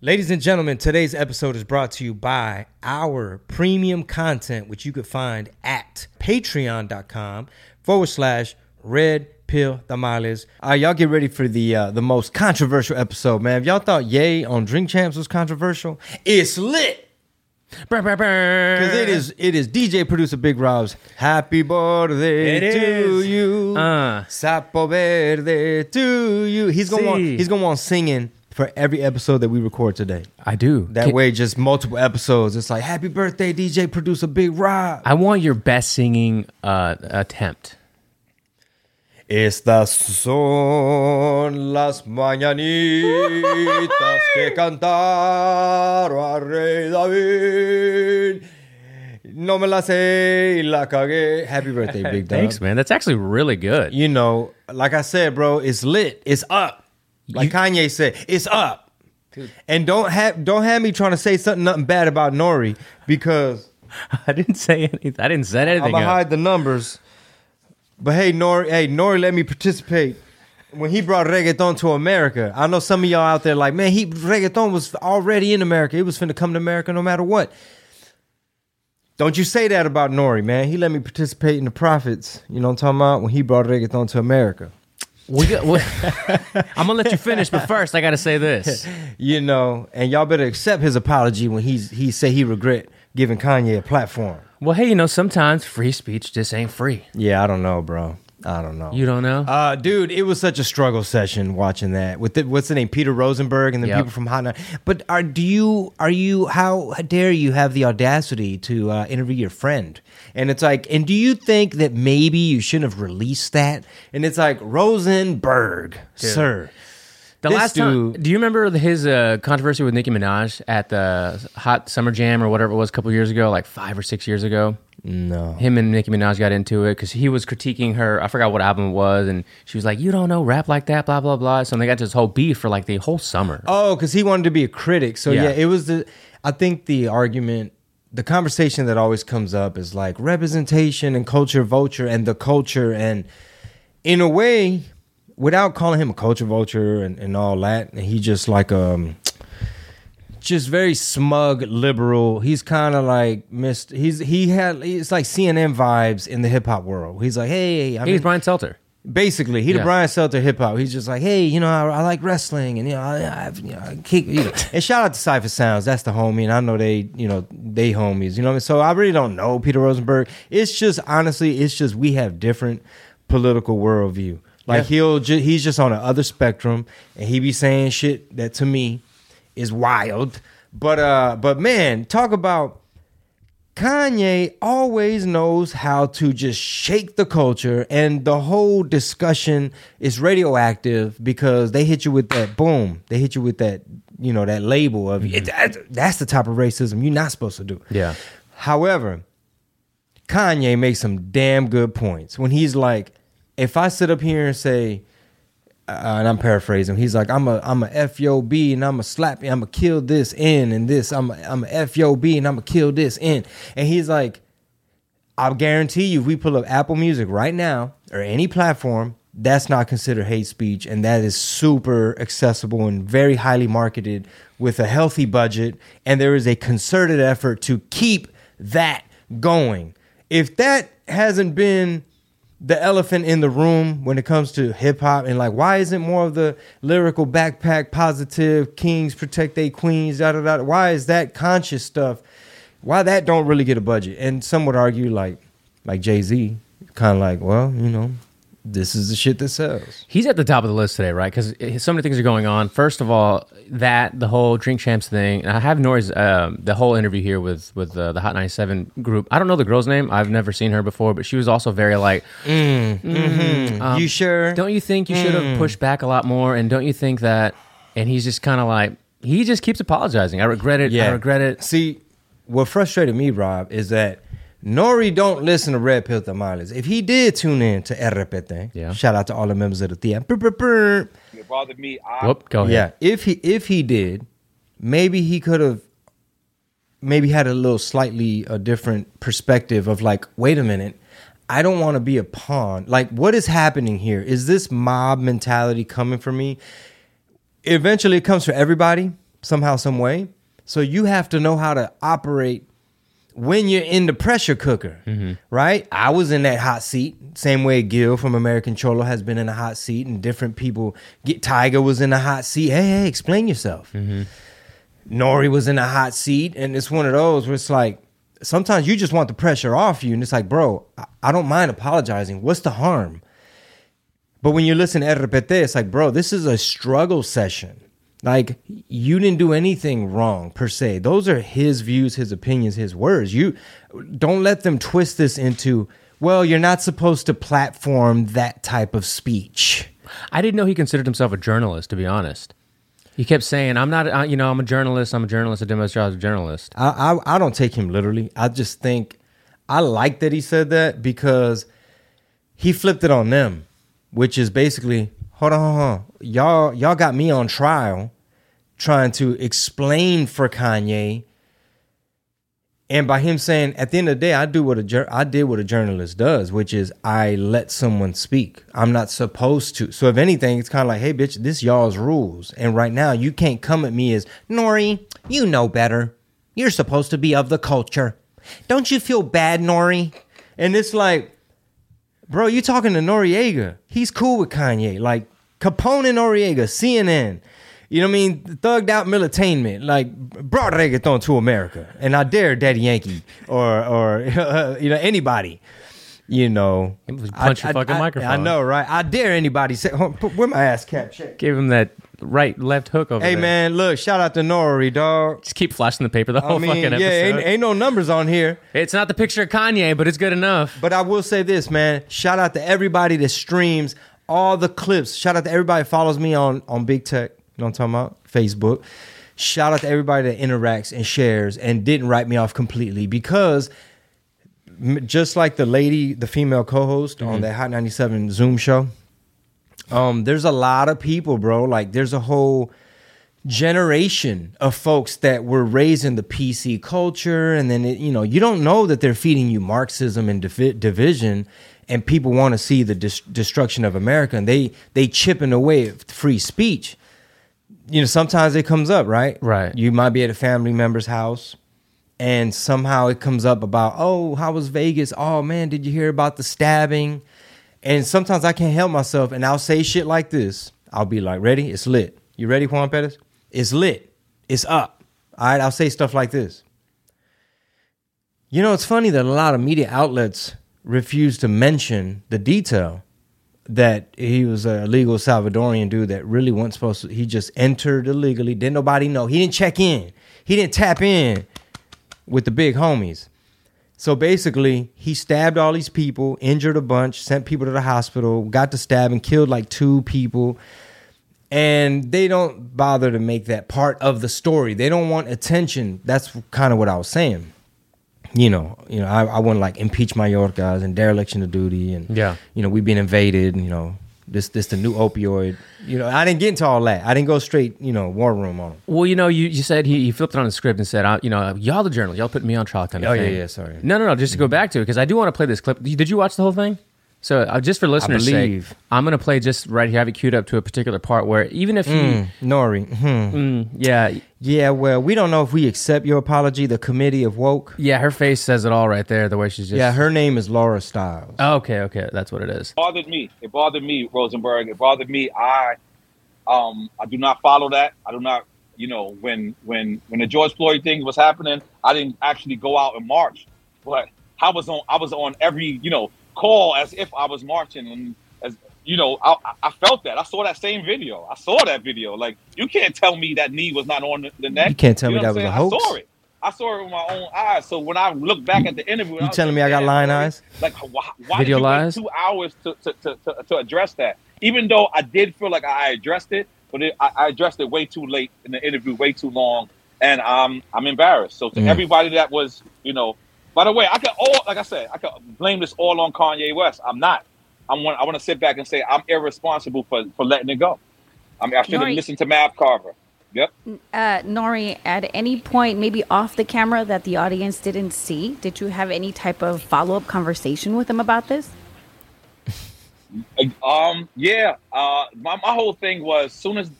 Ladies and gentlemen, today's episode is brought to you by our premium content, which you could find at patreon.com forward slash red pill tamales. All right, y'all get ready for the uh, the most controversial episode, man. If y'all thought Ye on Drink Champs was controversial, it's lit. Because it is it is DJ producer Big Rob's happy birthday It to is. you. Uh. Sapo verde to you. He's gonna want he's gonna want singing for every episode that we record today. I do. That Can- way, just multiple episodes. It's like happy birthday, DJ producer Big Rob. I want your best singing uh, attempt. Estas son las mañanitas que cantaron a Rey David. No me la sé y la cagué. Happy birthday, Big Dog. Thanks, man. That's actually really good. You know, like I said, bro, it's lit. It's up. Like You- Kanye said, it's up. And don't have don't have me trying to say something nothing bad about Nori because I didn't say anything. I didn't I'm anything gonna hide the numbers. But hey, Nori, hey, Nori, let me participate. When he brought reggaeton to America, I know some of y'all out there like, man, he reggaeton was already in America. It was finna come to America no matter what. Don't you say that about Nori, man. He let me participate in the profits. You know what I'm talking about? When he brought reggaeton to America. We got, we, I'm gonna let you finish, but first I got to say this. You know, and y'all better accept his apology when he's he say he regret giving Kanye a platform. Well, hey, you know sometimes free speech just ain't free. Yeah, I don't know, bro. I don't know. You don't know? Uh, dude, it was such a struggle session watching that with the, what's the name, Peter Rosenberg, and the Yep. people from Hot. Nine. But are do you are you how dare you have the audacity to uh, interview your friend? And it's like, and do you think that maybe you shouldn't have released that? And it's like Rosenberg, sir. the last time, dude- do you remember his uh, controversy with Nicki Minaj at the Hot Summer Jam or whatever it was a couple years ago, like five or six years ago? No. him and Nicki Minaj got into it because he was critiquing her. I forgot what album it was, and she was like, "You don't know rap like that," blah blah blah. So they got this whole beef for like the whole summer. Oh, because he wanted to be a critic. So yeah. Yeah. it was the. I think the argument, the conversation that always comes up is like representation and culture vulture and the culture and in a way, without calling him a culture vulture and, and all that, he just like um. Just very smug liberal. He's kind of like missed. He's he had. It's like CNN vibes in the hip hop world. He's like, hey, I'm He's in- Brian Stelter. Basically, he the Yeah. Brian Stelter hip hop. He's just like, hey, you know, I, I like wrestling, and you know, I, I've, you know, I kick, you know. and shout out to Cipha Sounds. That's the homie, and I know they, you know, they homies. You know what I mean? So I really don't know Peter Rosenberg. It's just honestly, it's just we have different political worldview. Like Yeah. he'll, ju- he's just on the other spectrum, and he be saying shit that to me is wild. But uh, but man, talk about Kanye always knows how to just shake the culture, and the whole discussion is radioactive because they hit you with that boom. They hit you with that, you know, that label of it, that- that's the type of racism you're not supposed to do. Yeah. However, Kanye makes some damn good points when he's like, if I sit up here and say, uh, and I'm paraphrasing. He's like, I'm a I'm a FOB and I'm a slap. I'm gonna kill this in and this. I'm a, I'm a FOB and I'm gonna kill this in. And he's like, I guarantee you, if we pull up Apple Music right now or any platform, that's not considered hate speech, and that is super accessible and very highly marketed with a healthy budget. And there is a concerted effort to keep that going. If that hasn't been the elephant in the room when it comes to hip hop and like why isn't more of the lyrical backpack positive kings protect their queens da da da why is that conscious stuff? Why that don't really get a budget? And some would argue like like jay-z kind of like well you know this is the shit that sells He's at the top of the list today, right? Because so many things are going on. First of all, that the whole Drink Champs thing. And I have Nori's um, the whole interview here with with uh, the Hot 97 group. I don't know the girl's name. I've never seen her before, but she was also very like, Um, you sure Don't you think you should have pushed back a lot more? And don't you think that? And he's just kind of like, he just keeps apologizing. I regret it. I regret it. See, what frustrated me, Rob, is that Nori don't listen to Red Pill Tamales. If he did tune in to RPT, Yeah. shout out to all the members of the team. It bothered me. I, Whoop, go ahead. Yeah, if he if he did, maybe he could have maybe had a little slightly a different perspective of like, wait a minute, I don't want to be a pawn. Like, what is happening here? Is this mob mentality coming for me? Eventually, it comes for everybody somehow, some way. So you have to know how to operate when you're in the pressure cooker, mm-hmm. right? I was in that hot seat, same way Gil from American Cholo has been in a hot seat, and different people. Get Tiger was in a hot seat. Hey, hey, explain yourself. Mm-hmm. Nori was in a hot seat, and it's one of those where it's like sometimes you just want the pressure off you, and it's like, bro, I, I don't mind apologizing. What's the harm? But when you listen to RPT, it's like, bro, this is a struggle session. Like you didn't do anything wrong per se. Those are his views, his opinions, his words. You don't let them twist this into, well, you're not supposed to platform that type of speech. I didn't know he considered himself a journalist. To be honest, he kept saying, "I'm not. Uh, you know, I'm a journalist. I'm a journalist. I did my job as a journalist." I, I I don't take him literally. I just think I like that he said that because he flipped it on them, which is basically, hold on, hold on. y'all y'all got me on trial, trying to explain for Kanye. And by him saying, at the end of the day, I do what a I did what a journalist does, which is I let someone speak. I'm not supposed to. So if anything, it's kind of like, hey, bitch, this y'all's rules. And right now, you can't come at me as Nori. You know better. You're supposed to be of the culture. Don't you feel bad, Nori? And it's like, bro, you talking to Noriega. He's cool with Kanye. Like Capone and Noriega, CNN. You know what I mean? Thugged out militainment, like brought reggaeton to America, and I dare Daddy Yankee or or you know anybody. You know, Punch your fucking I, microphone. I know, right? I dare anybody say, oh, put- "Where my ass cap?" Check. Give him that right left hook over there. Hey there. man, look! Shout out to Nori, dog. just keep flashing the paper the whole I mean, fucking yeah, episode. ain't, ain't no numbers on here. it's not the picture of Kanye, but it's good enough. But I will say this, man. Shout out to everybody that streams all the clips. Shout out to everybody that follows me on on Big Tech. You know what I'm talking about? Facebook. Shout out to everybody that interacts and shares and didn't write me off completely because just like the lady, the female co-host on that Hot 97 Zoom show, um, there's a lot of people, bro. Like there's a whole generation of folks that were raised in the PC culture, and then it, you know you don't know that they're feeding you Marxism and divi- division, and people want to see the dis- destruction of America, and they they chipping away at free speech. You know, sometimes it comes up, right? Right. You might be at a family member's house, and somehow it comes up about, oh, how was Vegas? Oh man, did you hear about the stabbing? And sometimes I can't help myself, and I'll say shit like this. I'll be like, ready? It's lit. You ready, Juan Pettis? It's lit. It's up. All right, I'll say stuff like this. You know, it's funny that a lot of media outlets refuse to mention the detail that he was a legal Salvadorian dude that really wasn't supposed to. He just entered illegally. Didn't nobody know. He didn't check in. He didn't tap in with the big homies. So basically, he stabbed all these people, injured a bunch, sent people to the hospital, got to stab and killed like two people. And they don't bother to make that part of the story. They don't want attention. That's kind of what I was saying. You know, you know, I, I wouldn't like impeach Mayorkas and dereliction of duty, and Yeah. you know, we've been invaded. You know, this this the new opioid. You know, I didn't get into all that. I didn't go straight, you know, war room on. 'em. Well, you know, you, you said he, he flipped it on the script and said, uh, you know, y'all the journal, y'all put me on trial kind of Oh, yeah, thing. yeah, sorry. No, no, no, just to go back to it, because I do want to play this clip. Did you watch the whole thing? So uh, just for listeners' believe. sake, I'm going to play just right here, have it queued up to a particular part where even if he, Nori, hmm. Mm, yeah, yeah. Well, we don't know if we accept your apology. The committee of woke. yeah, her face says it all right there, the way she's just. Yeah, her name is Laura Stylez. Oh, okay, okay, that's what it is. It bothered me. It bothered me, Rosenberg. It bothered me. I um I do not follow that. I do not you know, when when when the George Floyd thing was happening, I didn't actually go out and march. But I was on I was on every, you know, call as if I was marching and as you know, I, I- I felt that. I saw that same video. I saw that video. Like you can't tell me that knee was not on the, the neck. You can't tell me know that what was a saying? hoax? I saw it. I saw it with my own eyes. So when I look back at the interview, You telling me I got lying eyes? Like why, why Video did you lies? two hours to, to, to, to, to address that? Even though I did feel like I addressed it, but it, I, I addressed it way too late in the interview, way too long, and um, I'm embarrassed. So to everybody that was, you know, by the way, I could all, like I said, I could blame this all on Kanye West. I'm not. I want, I want to sit back and say I'm irresponsible for for letting it go. I mean, I should have listened to Mav Carver. Yep. Uh, Nori, at any point, maybe off the camera that the audience didn't see, did you have any type of follow up conversation with him about this? Um. Yeah. Uh. My, my whole thing was soon as,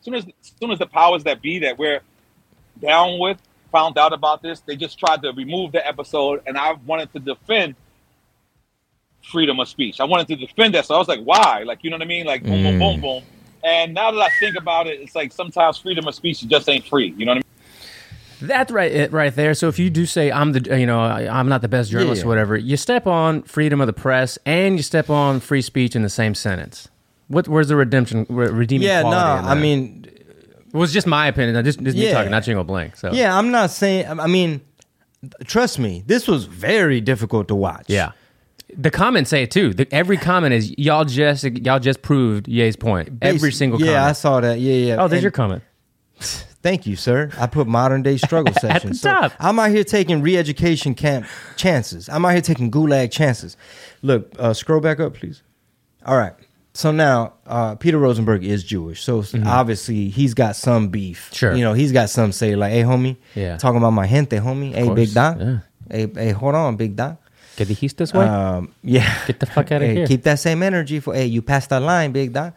soon as, soon as the powers that be that we're down with found out about this, they just tried to remove the episode, and I wanted to defend freedom of speech. I wanted to defend that, so I was like, why? Like, you know what I mean? Like, boom, boom, boom, mm. boom. And now that I think about it, it's like sometimes freedom of speech just ain't free. You know what I mean? That's right, it right there. So if you do say I'm the, you know, I- I'm not the best journalist, Yeah. or whatever, you step on freedom of the press and you step on free speech in the same sentence. What? Where's the redemption, re- redeeming Yeah, no, quality? in I mean, it was just my opinion. Now, Just, just me Yeah. talking, not Jingle Blank. So yeah, I'm not saying. I mean, trust me, this was very difficult to watch. yeah. The comments say it too. The, every comment is y'all just y'all just proved Ye's point. every Basi- single Yeah, I comment. saw that. Yeah, yeah. oh, there's And- your comment. Thank you, sir. I put modern day struggle session. the top. I'm out here taking re-education camp chances. I'm out here taking gulag chances. Look, uh, scroll back up, please. All right. So now uh, Peter Rosenberg is Jewish, so obviously he's got some beef. Mm-hmm. Sure. you know he's got some say like, "Hey, homie, Yeah. talking about my gente, homie. Hey, course, big dog. yeah. Hey, hey, hold on, big dog. Get the heat this way. Um, yeah. Get the fuck outta Hey, here. Keep that same energy for hey, you passed that line, big dog.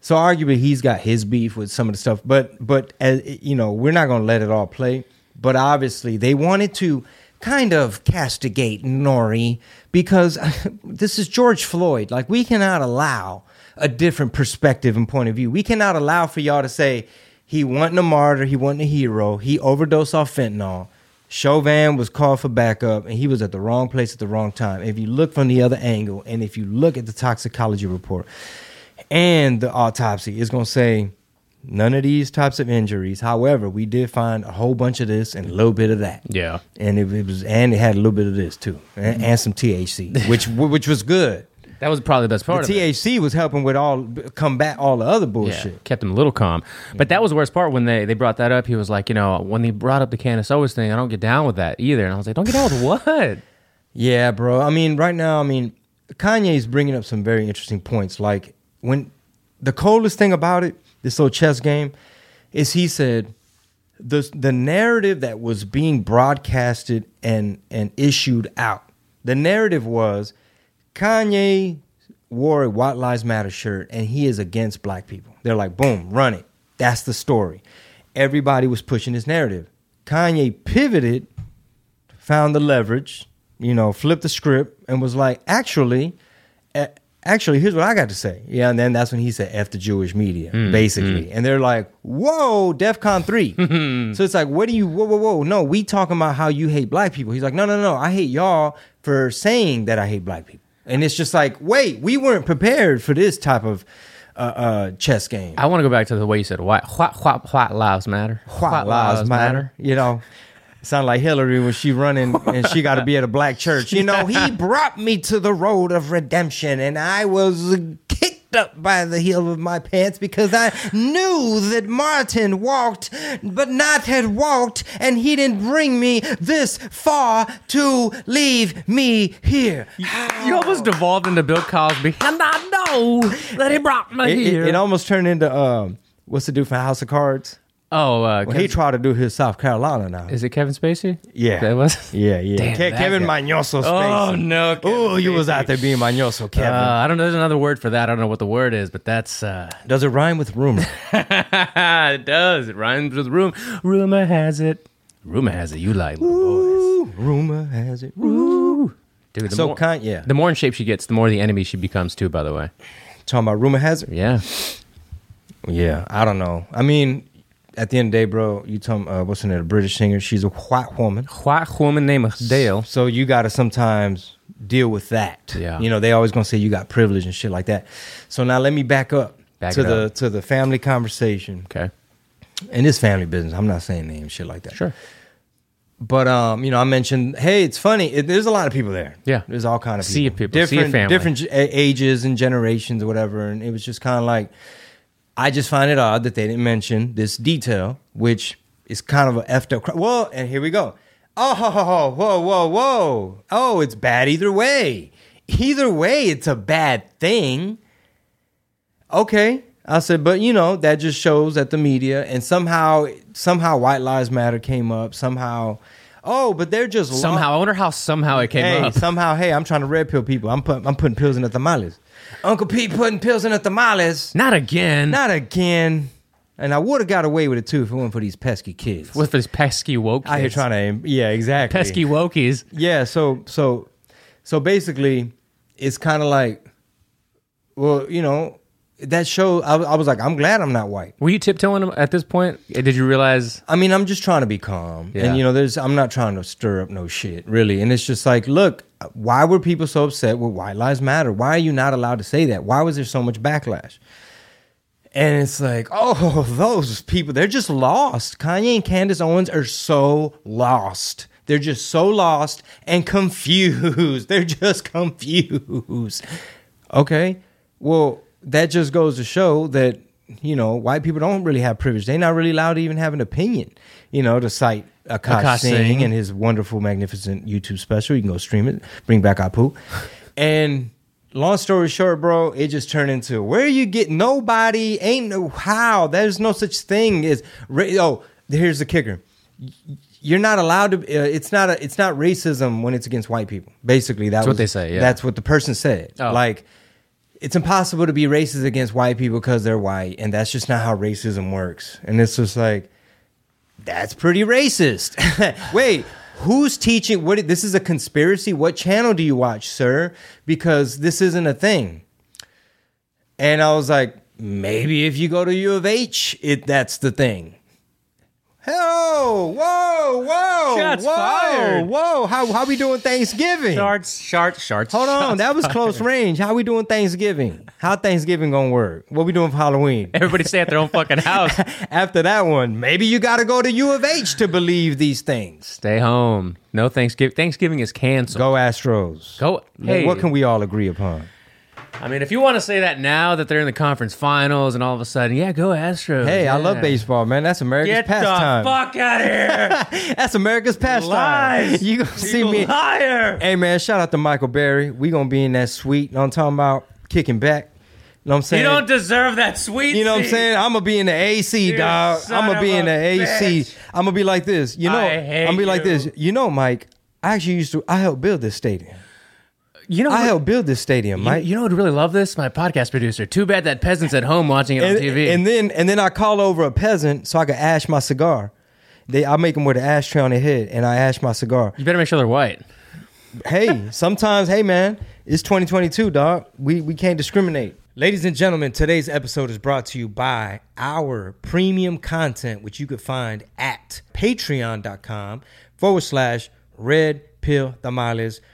So arguably he's got his beef with some of the stuff, but but as you know, we're not gonna let it all play. But obviously they wanted to kind of castigate Nori because this is George Floyd. Like we cannot allow a different perspective and point of view. We cannot allow for y'all to say he wasn't a martyr, he wasn't a hero, he overdosed off fentanyl. Chauvin was called for backup and he was at the wrong place at the wrong time. If you look from the other angle and if you look at the toxicology report and the autopsy, it's going to say none of these types of injuries. However, we did find a whole bunch of this and a little bit of that. yeah. And it, it was and it had a little bit of this too and, and some THC, which which was good. That was probably the best The part of it. THC was helping with all combat all the other Yeah, bullshit. kept him a little calm. But mm-hmm. that was the worst part when they, they brought that up. He was like, you know, when they brought up the Candace Owens thing, I don't get down with that either. And I was like, don't get down with what? Yeah, bro. I mean, right now, I mean, Kanye's bringing up some very interesting points. Like when the coldest thing about it, this little chess game, is he said the the narrative that was being broadcasted and and issued out. The narrative was Kanye wore a White Lives Matter shirt and he is against black people. They're like, boom, run it. That's the story. Everybody was pushing this narrative. Kanye pivoted found the leverage, you know, flipped the script and was like, actually, actually, here's what I got to say. Yeah, and then that's when he said F the Jewish media, basically. And they're like, whoa, DEFCON 3. so it's like, what do you, whoa, whoa, whoa. No, we talking about how you hate black people. He's like, no, no, no, I hate y'all for saying that I hate black people. And it's just like, wait, we weren't prepared for this type of uh, uh, chess game. I want to go back to the way you said white, white, white, white lives matter. White lives matter. You know, sound like Hillary when she running and she got to be at a black church. You know, he brought me to the road of redemption, and I was kicked up by the heel of my pants because I knew that Martin walked, but not had walked, and he didn't bring me this far to leave me here. You almost devolved into Bill Cosby. And I know that he brought me It, it- here. it almost turned into um, what's the dude from House of Cards? Oh, uh, Well, he tried to do his South Carolina now. is it Kevin Spacey? Yeah. That was? Yeah, yeah. Damn, Ke- Kevin guy. Mañoso Oh, no, Oh, you was out there being Mañoso, Kevin. Uh, I don't know. There's another word for that. I don't know what the word is, but that's. Uh, Does it rhyme with rumor? it does. It rhymes with room. Rumor has it. Rumor has it. You like little boys. Ooh, rumor has it. Woo Dude, the So more, kind, yeah. the more in shape she gets, the more the enemy she becomes too. By the way. Talking about rumor has it. Yeah. Yeah, I don't know. I mean, at the end of the day, bro, you talking uh, what's her name? A British singer. She's a white woman. White woman named Dale. So you got to sometimes deal with that. Yeah. You know, they always gonna say you got privilege and shit like that. So now let me back up Back to the up. to the family conversation Okay. and this family business. I'm not saying names, shit like that. Sure. But um, you know, I mentioned, hey, it's funny. It, there's a lot of people there. Yeah. there's all kind of people. Of people, of different family. different ages and generations or whatever. And it was just kind of like, I just find it odd that they didn't mention this detail, which is kind of a effed up. Cr- well, and here we go. Oh, whoa, whoa, whoa, whoa. Oh, it's bad either way. Either way, it's a bad thing. Okay. I said, but you know, that just shows that the media and somehow, somehow White Lives Matter came up. Somehow, oh, but they're just Somehow, I wonder how somehow it came hey, up. somehow, hey, I'm trying to red pill people. I'm putting, I'm putting pills in the tamales. Uncle Pete putting pills in the tamales. Not again. Not again. And I would have got away with it too if it wasn't for these pesky kids. with these pesky woke. out here kids. trying to, yeah, exactly. pesky wokies. Yeah, so so so basically, it's kind of like, well, you know, that show. I, was- I was like, I'm glad I'm not white. Were you tiptoeing at this point? Did you realize? I mean, I'm just trying to be calm, Yeah. and you know, there's. I'm not trying to stir up no shit, really. And it's just like, look, why were people so upset with White Lives Matter? Why are you not allowed to say that? Why was there so much backlash? And it's like, oh, those people, they're just lost. Kanye and Candace Owens are so lost. They're just so lost and confused. They're just confused. Okay. Well, that just goes to show that, you know, white people don't really have privilege. They're not really allowed to even have an opinion, you know, to cite Akaash, Akaash Singh, Singh. and his wonderful, magnificent YouTube special. You can go stream it, bring back Apu. And long story short, bro, it just turned into where you get nobody, ain't no how. There's no such thing as oh. Here's the kicker: you're not allowed to. Uh, it's not a. It's not racism when it's against white people. Basically, that That's what they say, yeah. that's what the person said. Oh. Like. It's impossible to be racist against white people because they're white, and that's just not how racism works. And it's just like, that's pretty racist. Wait, who's teaching? What? This is a conspiracy. What channel do you watch, sir? Because this isn't a thing. And I was like, maybe if you go to U of H, it that's the thing. Whoa, whoa, whoa, Shots whoa, fired. whoa! How how we doing Thanksgiving? Sharts, sharts, sharts. Hold on, that was fired. close range. How we doing Thanksgiving? How Thanksgiving gonna work? What we doing for Halloween? Everybody stay at their own fucking house. After that one, maybe you got to go to U of H to believe these things. Stay home. No Thanksgiving. Thanksgiving is canceled. Go Astros. Go. Hey, What can we all agree upon? I mean, if you want to say that now that they're in the conference finals and all of a sudden, yeah, go Astros. Hey, I love baseball, man. That's America's Get the fuck out of here! That's America's pastime. Lies. You gonna see You me? liar! Hey, man, shout out to Michael Berry. We gonna be in that suite. You know I'm talking about? Kicking back. You know what I'm saying? You don't deserve that sweet. You know what I'm saying? I'm gonna be in the AC, You dog. I'm gonna be in the AC. I'm gonna be like this. You know, I I'm gonna be like this. You know, Mike. I actually used to. I helped build this stadium. You know, I helped build this stadium, You, Mike. you know would really love this? My podcast producer. Too bad that peasant's at home watching it on TV. and then and then I call over a peasant so I can ash my cigar. They I make them with an ashtray on their head, and I ash my cigar. you better make sure they're white. hey, sometimes, hey man, it's 2022, dog. We we can't discriminate. Ladies and gentlemen, today's episode is brought to you by our premium content, which you could find at patreon.com forward slash red pill tamales,